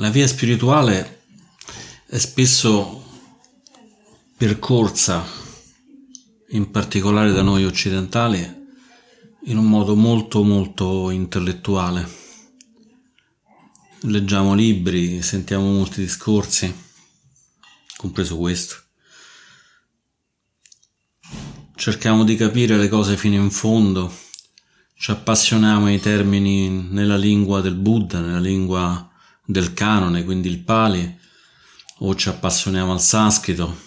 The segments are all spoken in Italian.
La via spirituale è spesso percorsa, in particolare da noi occidentali, in un modo molto molto intellettuale. Leggiamo libri, sentiamo molti discorsi, compreso questo. Cerchiamo di capire le cose fino in fondo, ci appassioniamo ai termini nella lingua del Buddha, nella lingua del canone, quindi il Pali, o ci appassioniamo al sanscrito,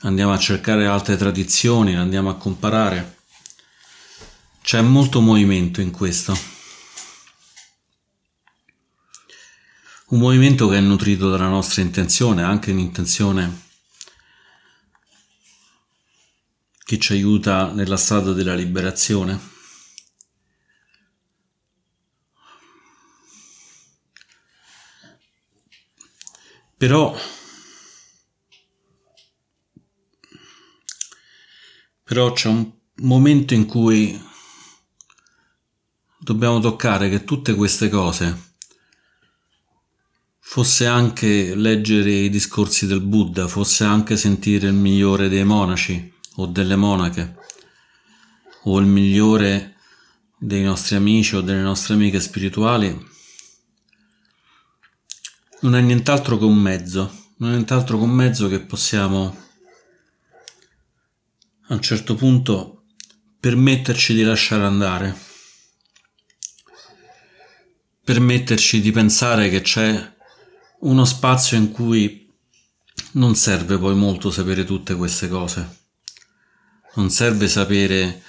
andiamo a cercare altre tradizioni, andiamo a comparare. C'è molto movimento in questo. Un movimento che è nutrito dalla nostra intenzione, anche un'intenzione che ci aiuta nella strada della liberazione. Però, però c'è un momento in cui dobbiamo toccare che tutte queste cose, fosse anche leggere i discorsi del Buddha, fosse anche sentire il migliore dei monaci o delle monache, o il migliore dei nostri amici o delle nostre amiche spirituali, non è nient'altro che un mezzo, non è nient'altro che un mezzo che possiamo a un certo punto permetterci di lasciare andare, permetterci di pensare che c'è uno spazio in cui non serve poi molto sapere tutte queste cose, non serve sapere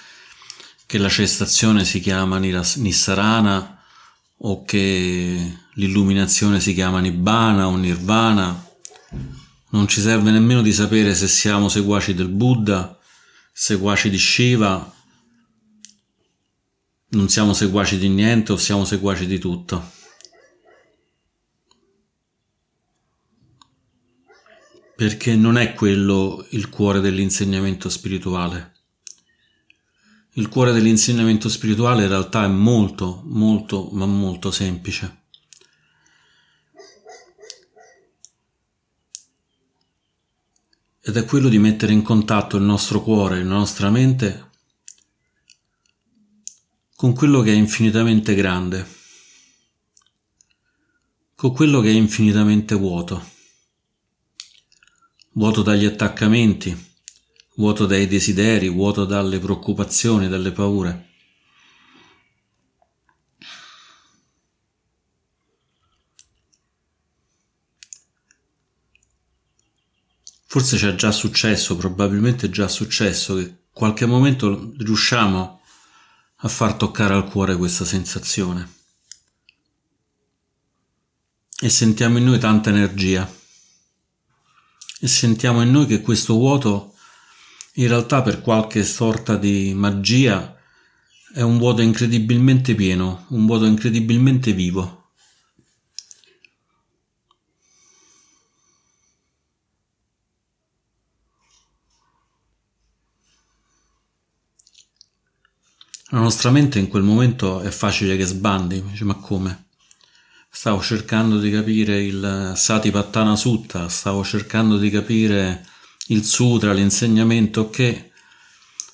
che la cestazione si chiama Nissarana o che l'illuminazione si chiama Nibbana o Nirvana. Non ci serve nemmeno di sapere se siamo seguaci del Buddha, seguaci di Shiva, non siamo seguaci di niente o siamo seguaci di tutto. Perché non è quello il cuore dell'insegnamento spirituale. Il cuore dell'insegnamento spirituale in realtà è molto, molto, ma molto semplice. Ed è quello di mettere in contatto il nostro cuore, la nostra mente con quello che è infinitamente grande, con quello che è infinitamente vuoto, vuoto dagli attaccamenti, vuoto dai desideri, vuoto dalle preoccupazioni, dalle paure. Forse ci è già successo, probabilmente è già successo che qualche momento riusciamo a far toccare al cuore questa sensazione e sentiamo in noi tanta energia e sentiamo in noi che questo vuoto in realtà per qualche sorta di magia è un vuoto incredibilmente pieno, un vuoto incredibilmente vivo. La nostra mente in quel momento è facile che sbandi, dice ma come? Stavo cercando di capire il Satipattana Sutta, stavo cercando di capire il sutra, l'insegnamento che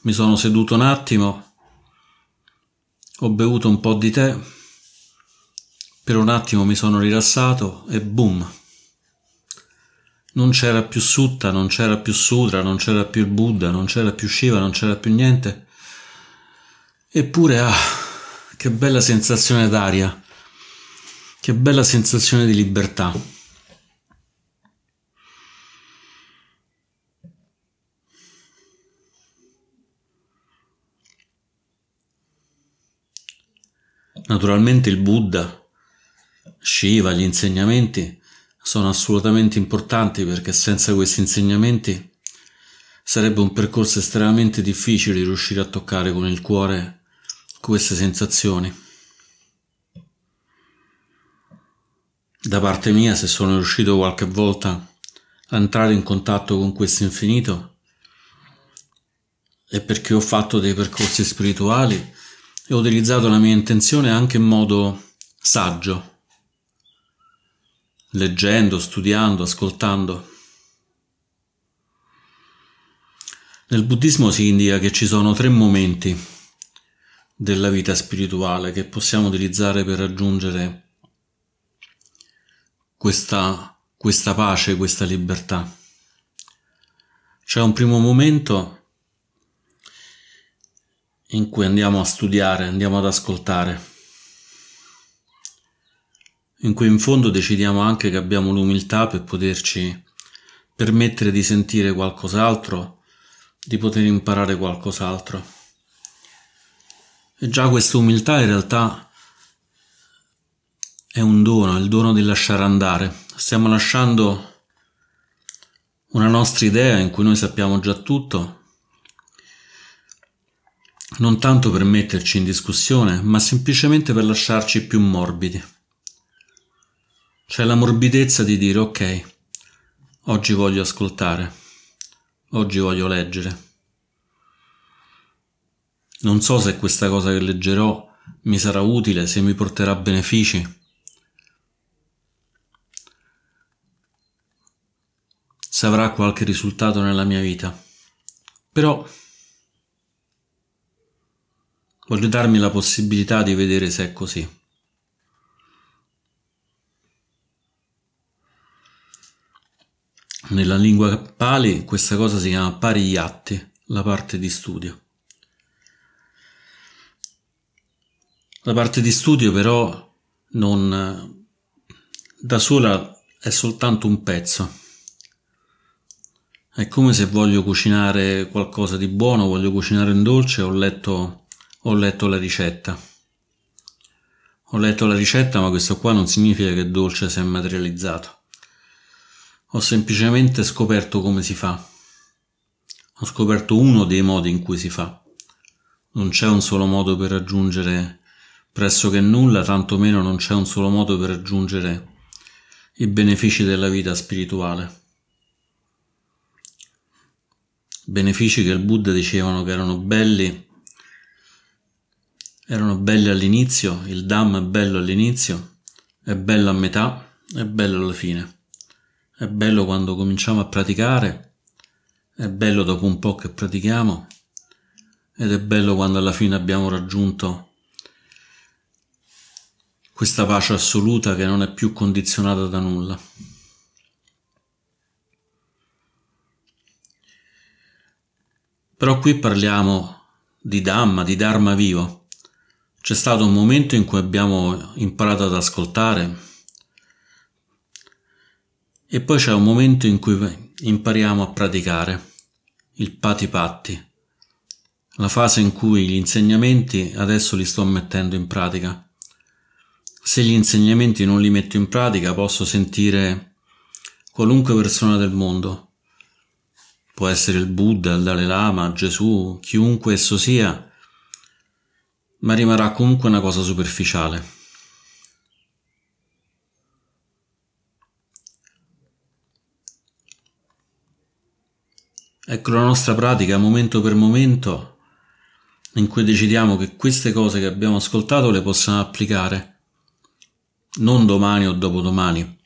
mi sono seduto un attimo, ho bevuto un po' di tè, per un attimo mi sono rilassato e boom. Non c'era più sutta, non c'era più sutra, non c'era più il Buddha, non c'era più Shiva, non c'era più niente. Eppure, ah, che bella sensazione d'aria, che bella sensazione di libertà. Naturalmente il Buddha, Shiva, gli insegnamenti sono assolutamente importanti perché senza questi insegnamenti sarebbe un percorso estremamente difficile riuscire a toccare con il cuore queste sensazioni. Da parte mia, se sono riuscito qualche volta a entrare in contatto con questo infinito, è perché ho fatto dei percorsi spirituali e ho utilizzato la mia intenzione anche in modo saggio. leggendo, studiando, ascoltando. Nel buddismo si indica che ci sono tre momenti della vita spirituale che possiamo utilizzare per raggiungere questa, questa pace, questa libertà. C'è un primo momento in cui andiamo a studiare, andiamo ad ascoltare, in cui in fondo decidiamo anche che abbiamo l'umiltà per poterci permettere di sentire qualcos'altro, di poter imparare qualcos'altro. E già questa umiltà in realtà è un dono, il dono di lasciare andare. Stiamo lasciando una nostra idea in cui noi sappiamo già tutto non tanto per metterci in discussione, ma semplicemente per lasciarci più morbidi. C'è la morbidezza di dire ok, oggi voglio ascoltare, oggi voglio leggere. Non so se questa cosa che leggerò mi sarà utile, se mi porterà benefici. Se avrà qualche risultato nella mia vita. Però Voglio darmi la possibilità di vedere se è così. Nella lingua Pali questa cosa si chiama pariyatti, la parte di studio. La parte di studio però non da sola è soltanto un pezzo. È come se voglio cucinare qualcosa di buono, voglio cucinare un dolce, ho letto ho letto la ricetta. Ho letto la ricetta, ma questo qua non significa che il dolce si è materializzato. Ho semplicemente scoperto come si fa. Ho scoperto uno dei modi in cui si fa. Non c'è un solo modo per raggiungere pressoché nulla, tantomeno non c'è un solo modo per raggiungere i benefici della vita spirituale. Benefici che il Buddha dicevano che erano belli erano belli all'inizio, il Dhamma è bello all'inizio, è bello a metà, è bello alla fine. È bello quando cominciamo a praticare, è bello dopo un po' che pratichiamo ed è bello quando alla fine abbiamo raggiunto questa pace assoluta che non è più condizionata da nulla. Però qui parliamo di Dhamma, di Dharma vivo c'è stato un momento in cui abbiamo imparato ad ascoltare e poi c'è un momento in cui impariamo a praticare, il pati patti, la fase in cui gli insegnamenti adesso li sto mettendo in pratica. Se gli insegnamenti non li metto in pratica posso sentire qualunque persona del mondo, può essere il Buddha, il Dalai Lama, Gesù, chiunque esso sia, ma rimarrà comunque una cosa superficiale. Ecco la nostra pratica momento per momento in cui decidiamo che queste cose che abbiamo ascoltato le possiamo applicare non domani o dopodomani,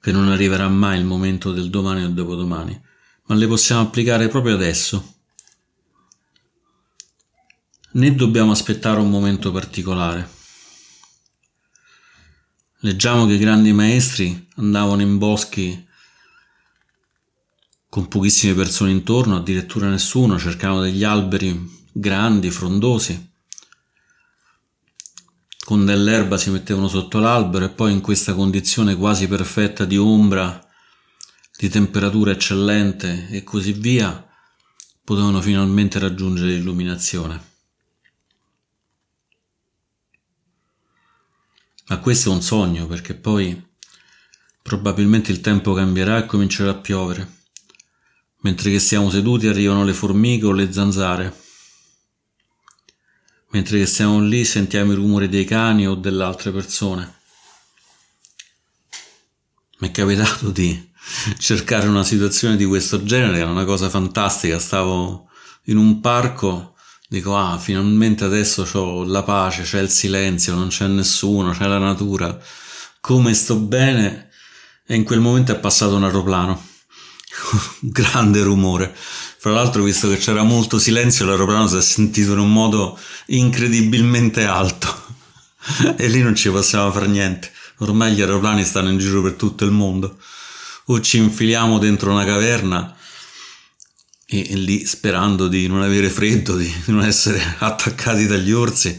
che non arriverà mai il momento del domani o dopodomani, ma le possiamo applicare proprio adesso né dobbiamo aspettare un momento particolare. Leggiamo che i grandi maestri andavano in boschi con pochissime persone intorno, addirittura nessuno, cercavano degli alberi grandi, frondosi, con dell'erba si mettevano sotto l'albero e poi in questa condizione quasi perfetta di ombra, di temperatura eccellente e così via, potevano finalmente raggiungere l'illuminazione. Ma questo è un sogno perché poi probabilmente il tempo cambierà e comincerà a piovere. Mentre che siamo seduti arrivano le formiche o le zanzare. Mentre che siamo lì sentiamo i rumori dei cani o delle altre persone. Mi è capitato di cercare una situazione di questo genere, era una cosa fantastica. Stavo in un parco dico ah finalmente adesso ho la pace, c'è il silenzio, non c'è nessuno, c'è la natura, come sto bene e in quel momento è passato un aeroplano. Grande rumore. Fra l'altro, visto che c'era molto silenzio, l'aeroplano si è sentito in un modo incredibilmente alto e lì non ci possiamo fare niente. Ormai gli aeroplani stanno in giro per tutto il mondo. O ci infiliamo dentro una caverna e, lì sperando di non avere freddo, di non essere attaccati dagli orsi,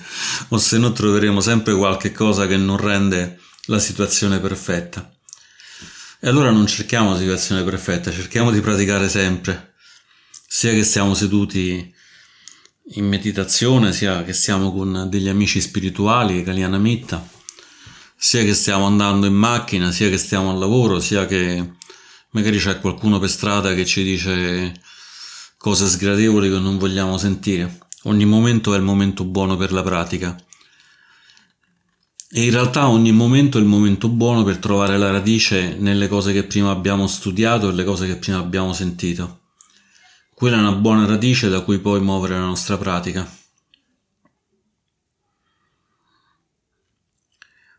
o se no troveremo sempre qualche cosa che non rende la situazione perfetta. E allora non cerchiamo la situazione perfetta, cerchiamo di praticare sempre, sia che siamo seduti in meditazione, sia che siamo con degli amici spirituali, Kaliana Mitta, sia che stiamo andando in macchina, sia che stiamo al lavoro, sia che magari c'è qualcuno per strada che ci dice cose sgradevoli che non vogliamo sentire. Ogni momento è il momento buono per la pratica. E in realtà ogni momento è il momento buono per trovare la radice nelle cose che prima abbiamo studiato e le cose che prima abbiamo sentito. Quella è una buona radice da cui poi muovere la nostra pratica.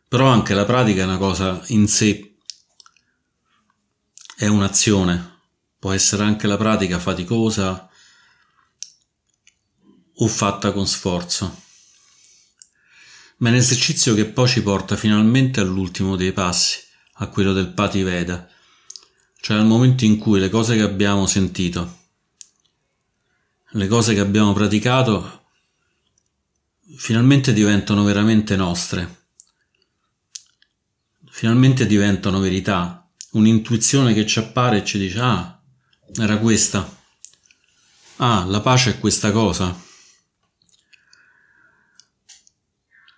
Però anche la pratica è una cosa in sé, è un'azione può essere anche la pratica faticosa o fatta con sforzo, ma è un esercizio che poi ci porta finalmente all'ultimo dei passi, a quello del Pati Veda, cioè al momento in cui le cose che abbiamo sentito, le cose che abbiamo praticato, finalmente diventano veramente nostre, finalmente diventano verità, un'intuizione che ci appare e ci dice ah, era questa. Ah, la pace è questa cosa.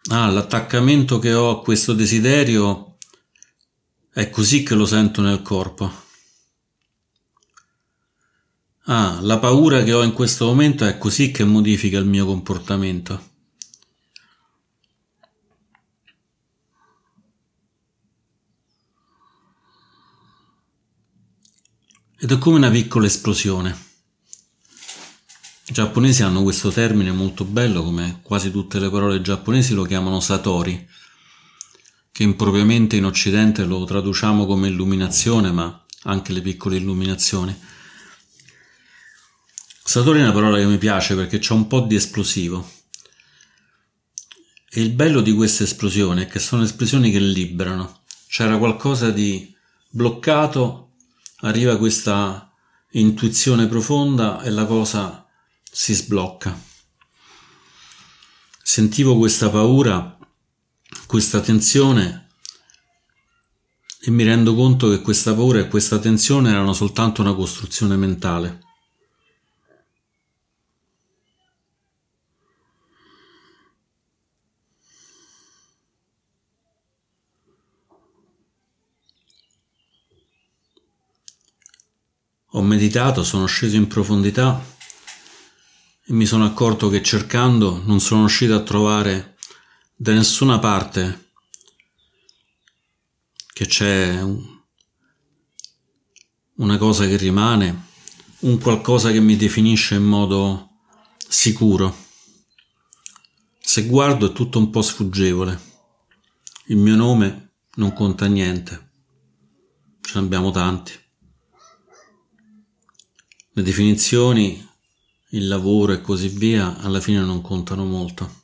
Ah, l'attaccamento che ho a questo desiderio è così che lo sento nel corpo. Ah, la paura che ho in questo momento è così che modifica il mio comportamento. Ed è come una piccola esplosione. I giapponesi hanno questo termine molto bello, come quasi tutte le parole giapponesi lo chiamano satori, che impropriamente in occidente lo traduciamo come illuminazione, ma anche le piccole illuminazioni. Satori è una parola che mi piace perché c'è un po' di esplosivo. E il bello di queste esplosioni è che sono esplosioni che liberano. C'era qualcosa di bloccato arriva questa intuizione profonda e la cosa si sblocca. Sentivo questa paura, questa tensione e mi rendo conto che questa paura e questa tensione erano soltanto una costruzione mentale. Ho meditato, sono sceso in profondità e mi sono accorto che cercando non sono riuscito a trovare da nessuna parte che c'è una cosa che rimane, un qualcosa che mi definisce in modo sicuro. Se guardo è tutto un po' sfuggevole. Il mio nome non conta niente. Ce ne abbiamo tanti. Le definizioni, il lavoro e così via alla fine non contano molto.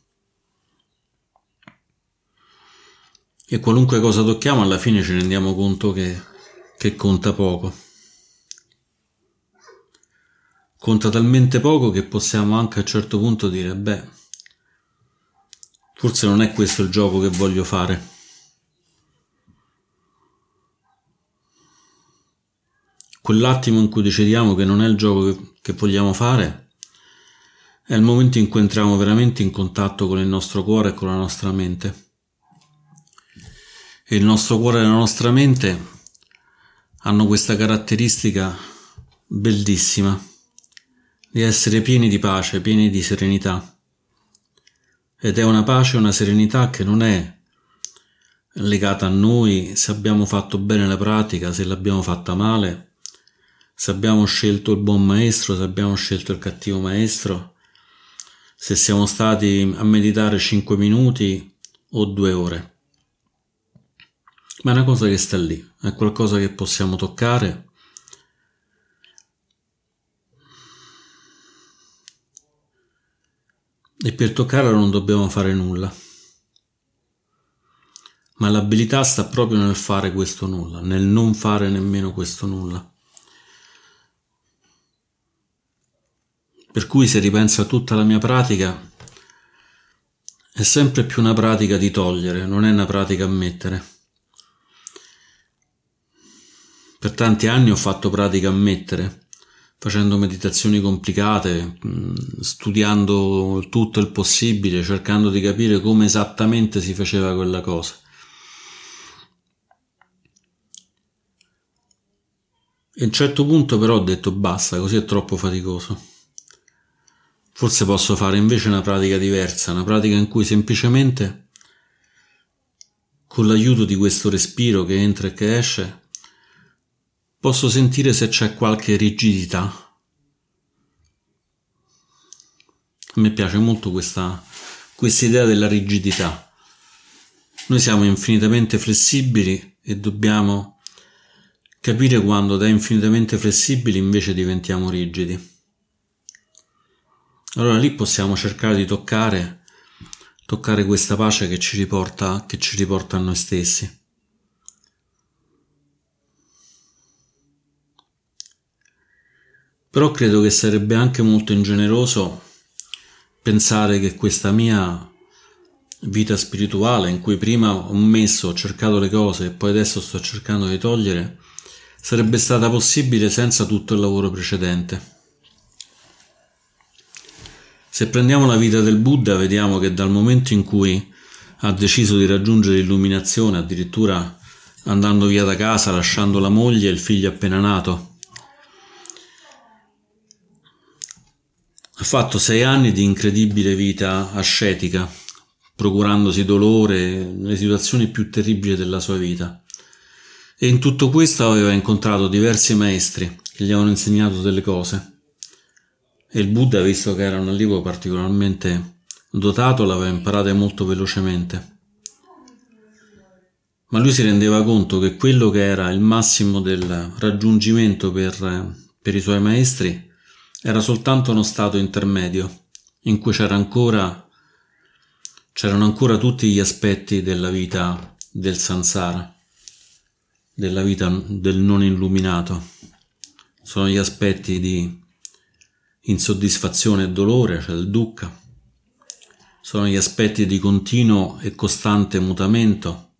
E qualunque cosa tocchiamo alla fine ci rendiamo conto che, che conta poco. Conta talmente poco che possiamo anche a un certo punto dire, beh, forse non è questo il gioco che voglio fare. Quell'attimo in cui decidiamo che non è il gioco che, vogliamo fare, è il momento in cui entriamo veramente in contatto con il nostro cuore e con la nostra mente. E il nostro cuore e la nostra mente hanno questa caratteristica bellissima di essere pieni di pace, pieni di serenità. Ed è una pace una serenità che non è legata a noi se abbiamo fatto bene la pratica, se l'abbiamo fatta male, se abbiamo scelto il buon maestro, se abbiamo scelto il cattivo maestro, se siamo stati a meditare 5 minuti o 2 ore. ma è una cosa che sta lì, è qualcosa che possiamo toccare. E per toccarla non dobbiamo fare nulla. Ma l'abilità sta proprio nel fare questo nulla, nel non fare nemmeno questo nulla. Per cui se ripenso a tutta la mia pratica, è sempre più una pratica di togliere, non è una pratica a mettere. Per tanti anni ho fatto pratica a mettere, facendo meditazioni complicate, studiando tutto il possibile, cercando di capire come esattamente si faceva quella cosa. E a un certo punto però ho detto basta, così è troppo faticoso. Forse posso fare invece una pratica diversa, una pratica in cui semplicemente con l'aiuto di questo respiro che entra e che esce Posso sentire se c'è qualche rigidità. A me piace molto questa, idea della rigidità. Noi siamo infinitamente flessibili e dobbiamo capire quando da infinitamente flessibili invece diventiamo rigidi. Allora lì possiamo cercare di toccare, toccare questa pace che ci riporta, che ci riporta a noi stessi. Però credo che sarebbe anche molto ingeneroso pensare che questa mia vita spirituale, in cui prima ho messo, ho cercato le cose e poi adesso sto cercando di togliere, sarebbe stata possibile senza tutto il lavoro precedente. Se prendiamo la vita del Buddha, vediamo che dal momento in cui ha deciso di raggiungere l'illuminazione, addirittura andando via da casa, lasciando la moglie e il figlio appena nato, Ha fatto sei anni di incredibile vita ascetica, procurandosi dolore nelle situazioni più terribili della sua vita. E in tutto questo aveva incontrato diversi maestri che gli avevano insegnato delle cose. E il Buddha, visto che era un allievo particolarmente dotato, l'aveva imparate molto velocemente. Ma lui si rendeva conto che quello che era il massimo del raggiungimento per, per i suoi maestri era soltanto uno stato intermedio, in cui c'era ancora, c'erano ancora tutti gli aspetti della vita del sansara, della vita del non illuminato. Sono gli aspetti di insoddisfazione e dolore, cioè il dukkha. Sono gli aspetti di continuo e costante mutamento,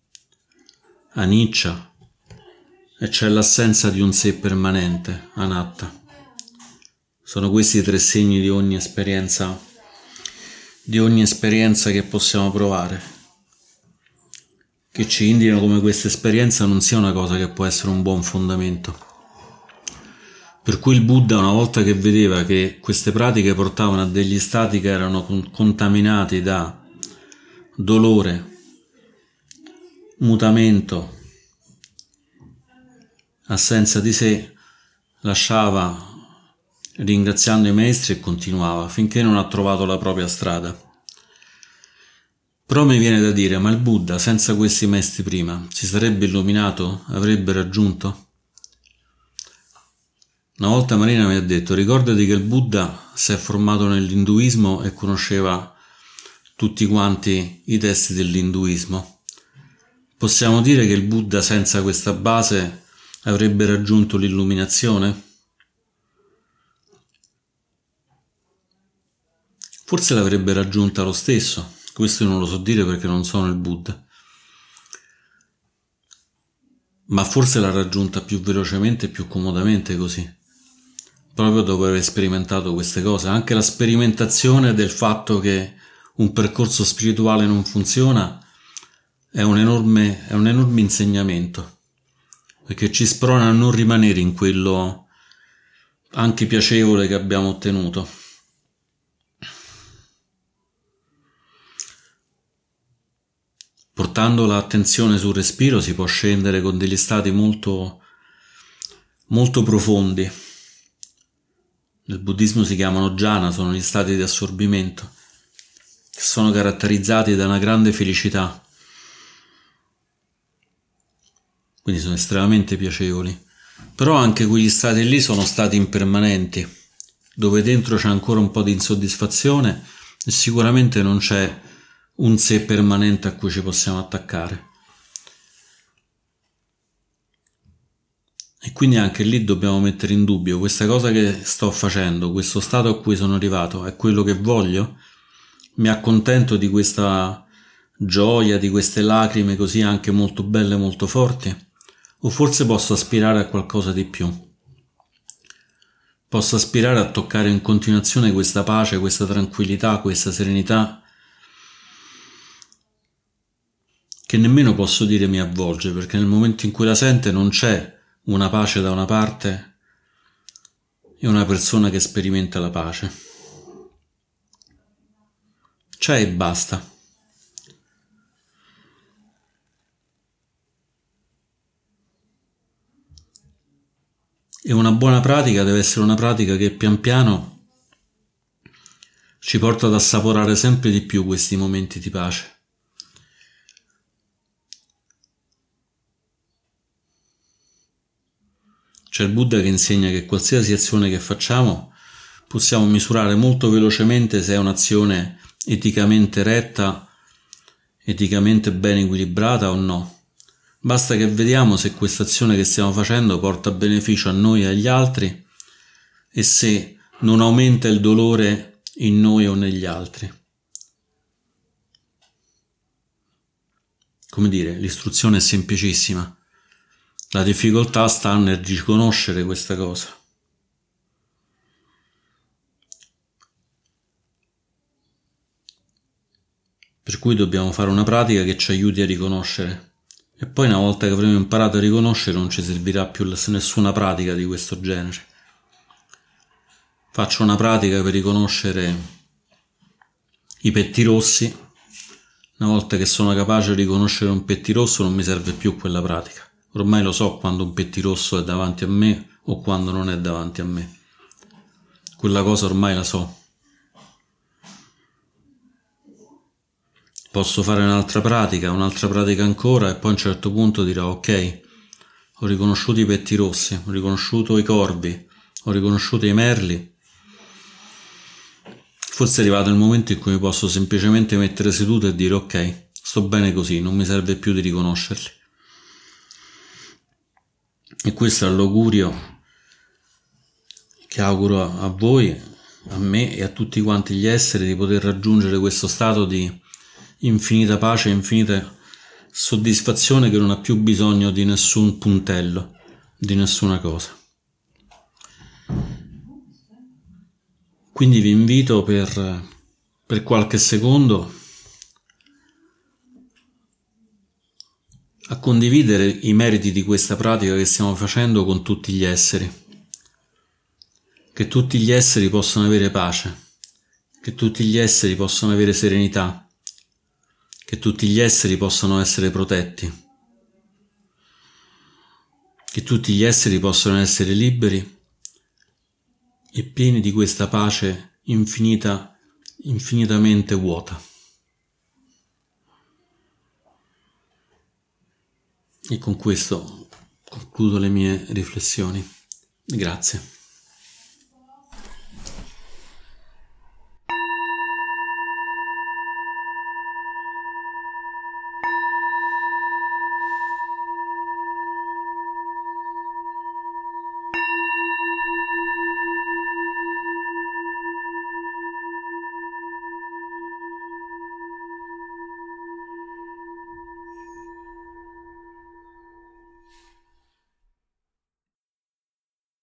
aniccia, e c'è l'assenza di un sé permanente, anatta. Sono questi i tre segni di ogni esperienza, di ogni esperienza che possiamo provare, che ci indicano come questa esperienza non sia una cosa che può essere un buon fondamento. Per cui il Buddha, una volta che vedeva che queste pratiche portavano a degli stati che erano contaminati da dolore, mutamento, assenza di sé, lasciava ringraziando i maestri e continuava finché non ha trovato la propria strada. Però mi viene da dire, ma il Buddha senza questi maestri prima si sarebbe illuminato? Avrebbe raggiunto? Una volta Marina mi ha detto, ricordati che il Buddha si è formato nell'induismo e conosceva tutti quanti i testi dell'induismo. Possiamo dire che il Buddha senza questa base avrebbe raggiunto l'illuminazione? Forse l'avrebbe raggiunta lo stesso, questo non lo so dire perché non sono il Buddha. Ma forse l'ha raggiunta più velocemente e più comodamente così, proprio dopo aver sperimentato queste cose. Anche la sperimentazione del fatto che un percorso spirituale non funziona è un enorme, è un enorme insegnamento, perché ci sprona a non rimanere in quello anche piacevole che abbiamo ottenuto. Portando l'attenzione sul respiro si può scendere con degli stati molto, molto profondi. Nel buddismo si chiamano jhana, sono gli stati di assorbimento, che sono caratterizzati da una grande felicità. quindi sono estremamente piacevoli. Però anche quegli stati lì sono stati impermanenti, dove dentro c'è ancora un po' di insoddisfazione e sicuramente non c'è un sé permanente a cui ci possiamo attaccare. E quindi anche lì dobbiamo mettere in dubbio questa cosa che sto facendo, questo stato a cui sono arrivato, è quello che voglio? Mi accontento di questa gioia, di queste lacrime così anche molto belle, molto forti? O forse posso aspirare a qualcosa di più? Posso aspirare a toccare in continuazione questa pace, questa tranquillità, questa serenità che nemmeno posso dire mi avvolge, perché nel momento in cui la sente non c'è una pace da una parte e una persona che sperimenta la pace. C'è e basta. E una buona pratica deve essere una pratica che pian piano ci porta ad assaporare sempre di più questi momenti di pace. C'è il Buddha che insegna che qualsiasi azione che facciamo possiamo misurare molto velocemente se è un'azione eticamente retta, eticamente ben equilibrata o no. Basta che vediamo se questa azione che stiamo facendo porta beneficio a noi e agli altri e se non aumenta il dolore in noi o negli altri. Come dire, l'istruzione è semplicissima. La difficoltà sta nel riconoscere questa cosa. Per cui dobbiamo fare una pratica che ci aiuti a riconoscere e poi una volta che avremo imparato a riconoscere non ci servirà più nessuna pratica di questo genere. Faccio una pratica per riconoscere i petti rossi. Una volta che sono capace di riconoscere un pettirosso non mi serve più quella pratica. Ormai lo so quando un pettirosso è davanti a me o quando non è davanti a me. Quella cosa ormai la so. Posso fare un'altra pratica, un'altra pratica ancora e poi a un certo punto dirò ok, ho riconosciuto i petti rossi, ho riconosciuto i corvi, ho riconosciuto i merli. Forse è arrivato il momento in cui mi posso semplicemente mettere seduto e dire ok, sto bene così, non mi serve più di riconoscerli. E questo è l'augurio che auguro a voi, a me e a tutti quanti gli esseri di poter raggiungere questo stato di infinita pace, infinita soddisfazione che non ha più bisogno di nessun puntello, di nessuna cosa. Quindi vi invito per, per qualche secondo a condividere i meriti di questa pratica che stiamo facendo con tutti gli esseri. Che tutti gli esseri possano avere pace, che tutti gli esseri possano avere serenità, che tutti gli esseri possano essere protetti, che tutti gli esseri possano essere liberi e pieni di questa pace infinita, infinitamente vuota. E con questo concludo le mie riflessioni. Grazie.